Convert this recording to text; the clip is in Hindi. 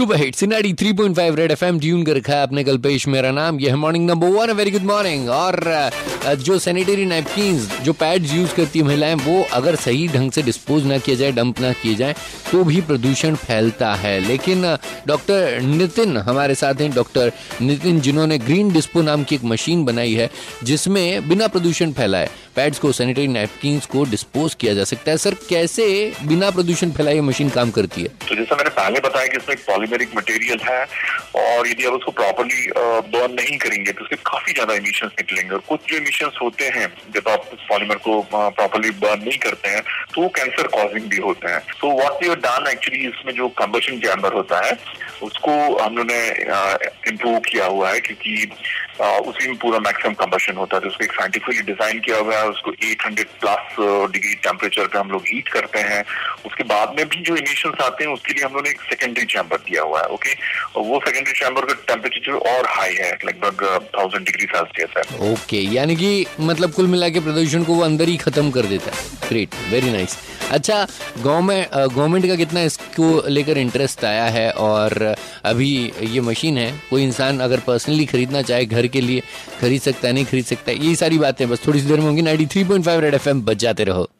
सुपर हिट सिनाडी 3.5 रेड एफएम ट्यून कर रखा है आपने कल पेश मेरा नाम, यह morning number one very good morning और जो सैनिटरी नैपकिन जो पैड्स यूज़ करती है महिलाएँ, वो अगर सही ढंग से डिस्पोज ना किया जाए डंप ना किए जाए तो भी प्रदूषण फैलता है। लेकिन डॉक्टर नितिन हमारे साथ हैं। डॉक्टर नितिन जिन्होंने ग्रीन डिस्पो नाम की एक मशीन बनाई है, जिसमें बिना प्रदूषण फैलाए पैड्स को सैनिटरी नैपकिन को डिस्पोज किया जा सकता है। सर, कैसे बिना प्रदूषण फैलाए मशीन काम करती है? तो जैसा मैंने पहले बताया कि इसमें एक पॉलीमेरिक मटेरियल है, और यदि आप उसको प्रॉपरली बर्न नहीं करेंगे तो उसके काफ़ी ज़्यादा इमिशन निकलेंगे, और कुछ जो इमिशन होते हैं, जब आप उस पॉलीमर को प्रॉपरली बर्न नहीं करते हैं तो वो कैंसर कॉजिंग भी होते हैं। तो वॉट यूर डन एक्चुअली इसमें जो कंबशन चैम्बर होता है उसको हम लोगों ने इम्प्रूव किया हुआ है क्योंकि उसी में पूरा मैक्सिमम कंबशन होता है। तो उसको एक साइंटिफिकली डिज़ाइन किया हुआ है, उसको 800 प्लस डिग्री टेम्परेचर पे हम लोग हीट करते हैं। उसके बाद में भी जो इमिशन आते हैं, उसके लिए हम लोग ने एक सेकेंडरी चैम्बर दिया हुआ है ओके और वो सेकेंडरी चैम्बर का टेम्परेचर और हाई है, लगभग थाउज़ेंड डिग्री सेल्सियस है। ओके यानी कि मतलब कुल मिला के प्रदूषण को वो अंदर ही खत्म कर देता है। ग्रेट वेरी नाइस अच्छा गवर्नमेंट गवर्नमेंट का कितना इसको लेकर इंटरेस्ट आया है और अभी ये मशीन है, कोई इंसान अगर पर्सनली खरीदना चाहे घर के लिए, खरीद सकता है, नहीं खरीद सकता है यही सारी बातें बस थोड़ी सी देर में होंगी। Ninety three point five red FM M बच जाते रहो।